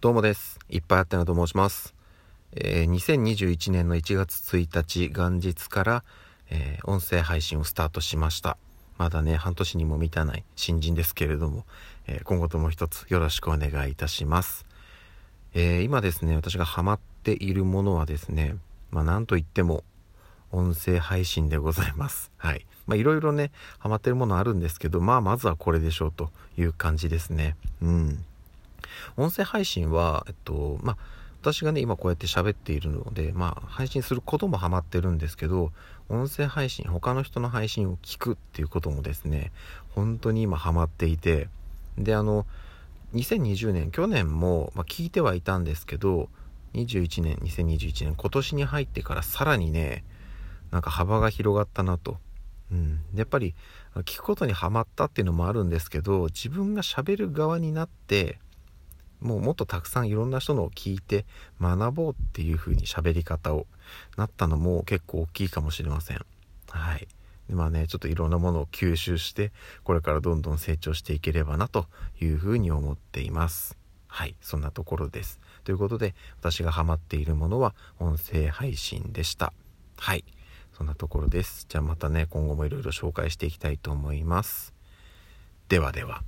どうもです。いっぱいあってなと申します。えー、2021年の1月1日元日から、えー、音声配信をスタートしました。まだね、半年にも満たない新人ですけれども、えー、今後とも一つよろしくお願いいたします。え今ですね、私がハマっているものはですね、まあなんといっても音声配信でございます。はい。まあいろいろね、ハマってるものあるんですけど、まあまずはこれでしょうという感じですね。うん。音声配信は、えっと、まあ、私がね、今こうやって喋っているので、まあ、配信することもハマってるんですけど、音声配信、他の人の配信を聞くっていうこともですね、本当に今ハマっていて、で、あの、2020年、去年も、まあ、聞いてはいたんですけど、21年、2021年、今年に入ってからさらにね、なんか幅が広がったなと。うん。やっぱり、聞くことにハマったっていうのもあるんですけど、自分が喋る側になって、もうもっとたくさんいろんな人のを聞いて学ぼうっていう風に喋り方をなったのも結構大きいかもしれません。はい。まあね、ちょっといろんなものを吸収して、これからどんどん成長していければなというふうに思っています。はい、そんなところです。ということで、私がハマっているものは音声配信でした。はい、そんなところです。じゃあまたね、今後もいろいろ紹介していきたいと思います。ではでは。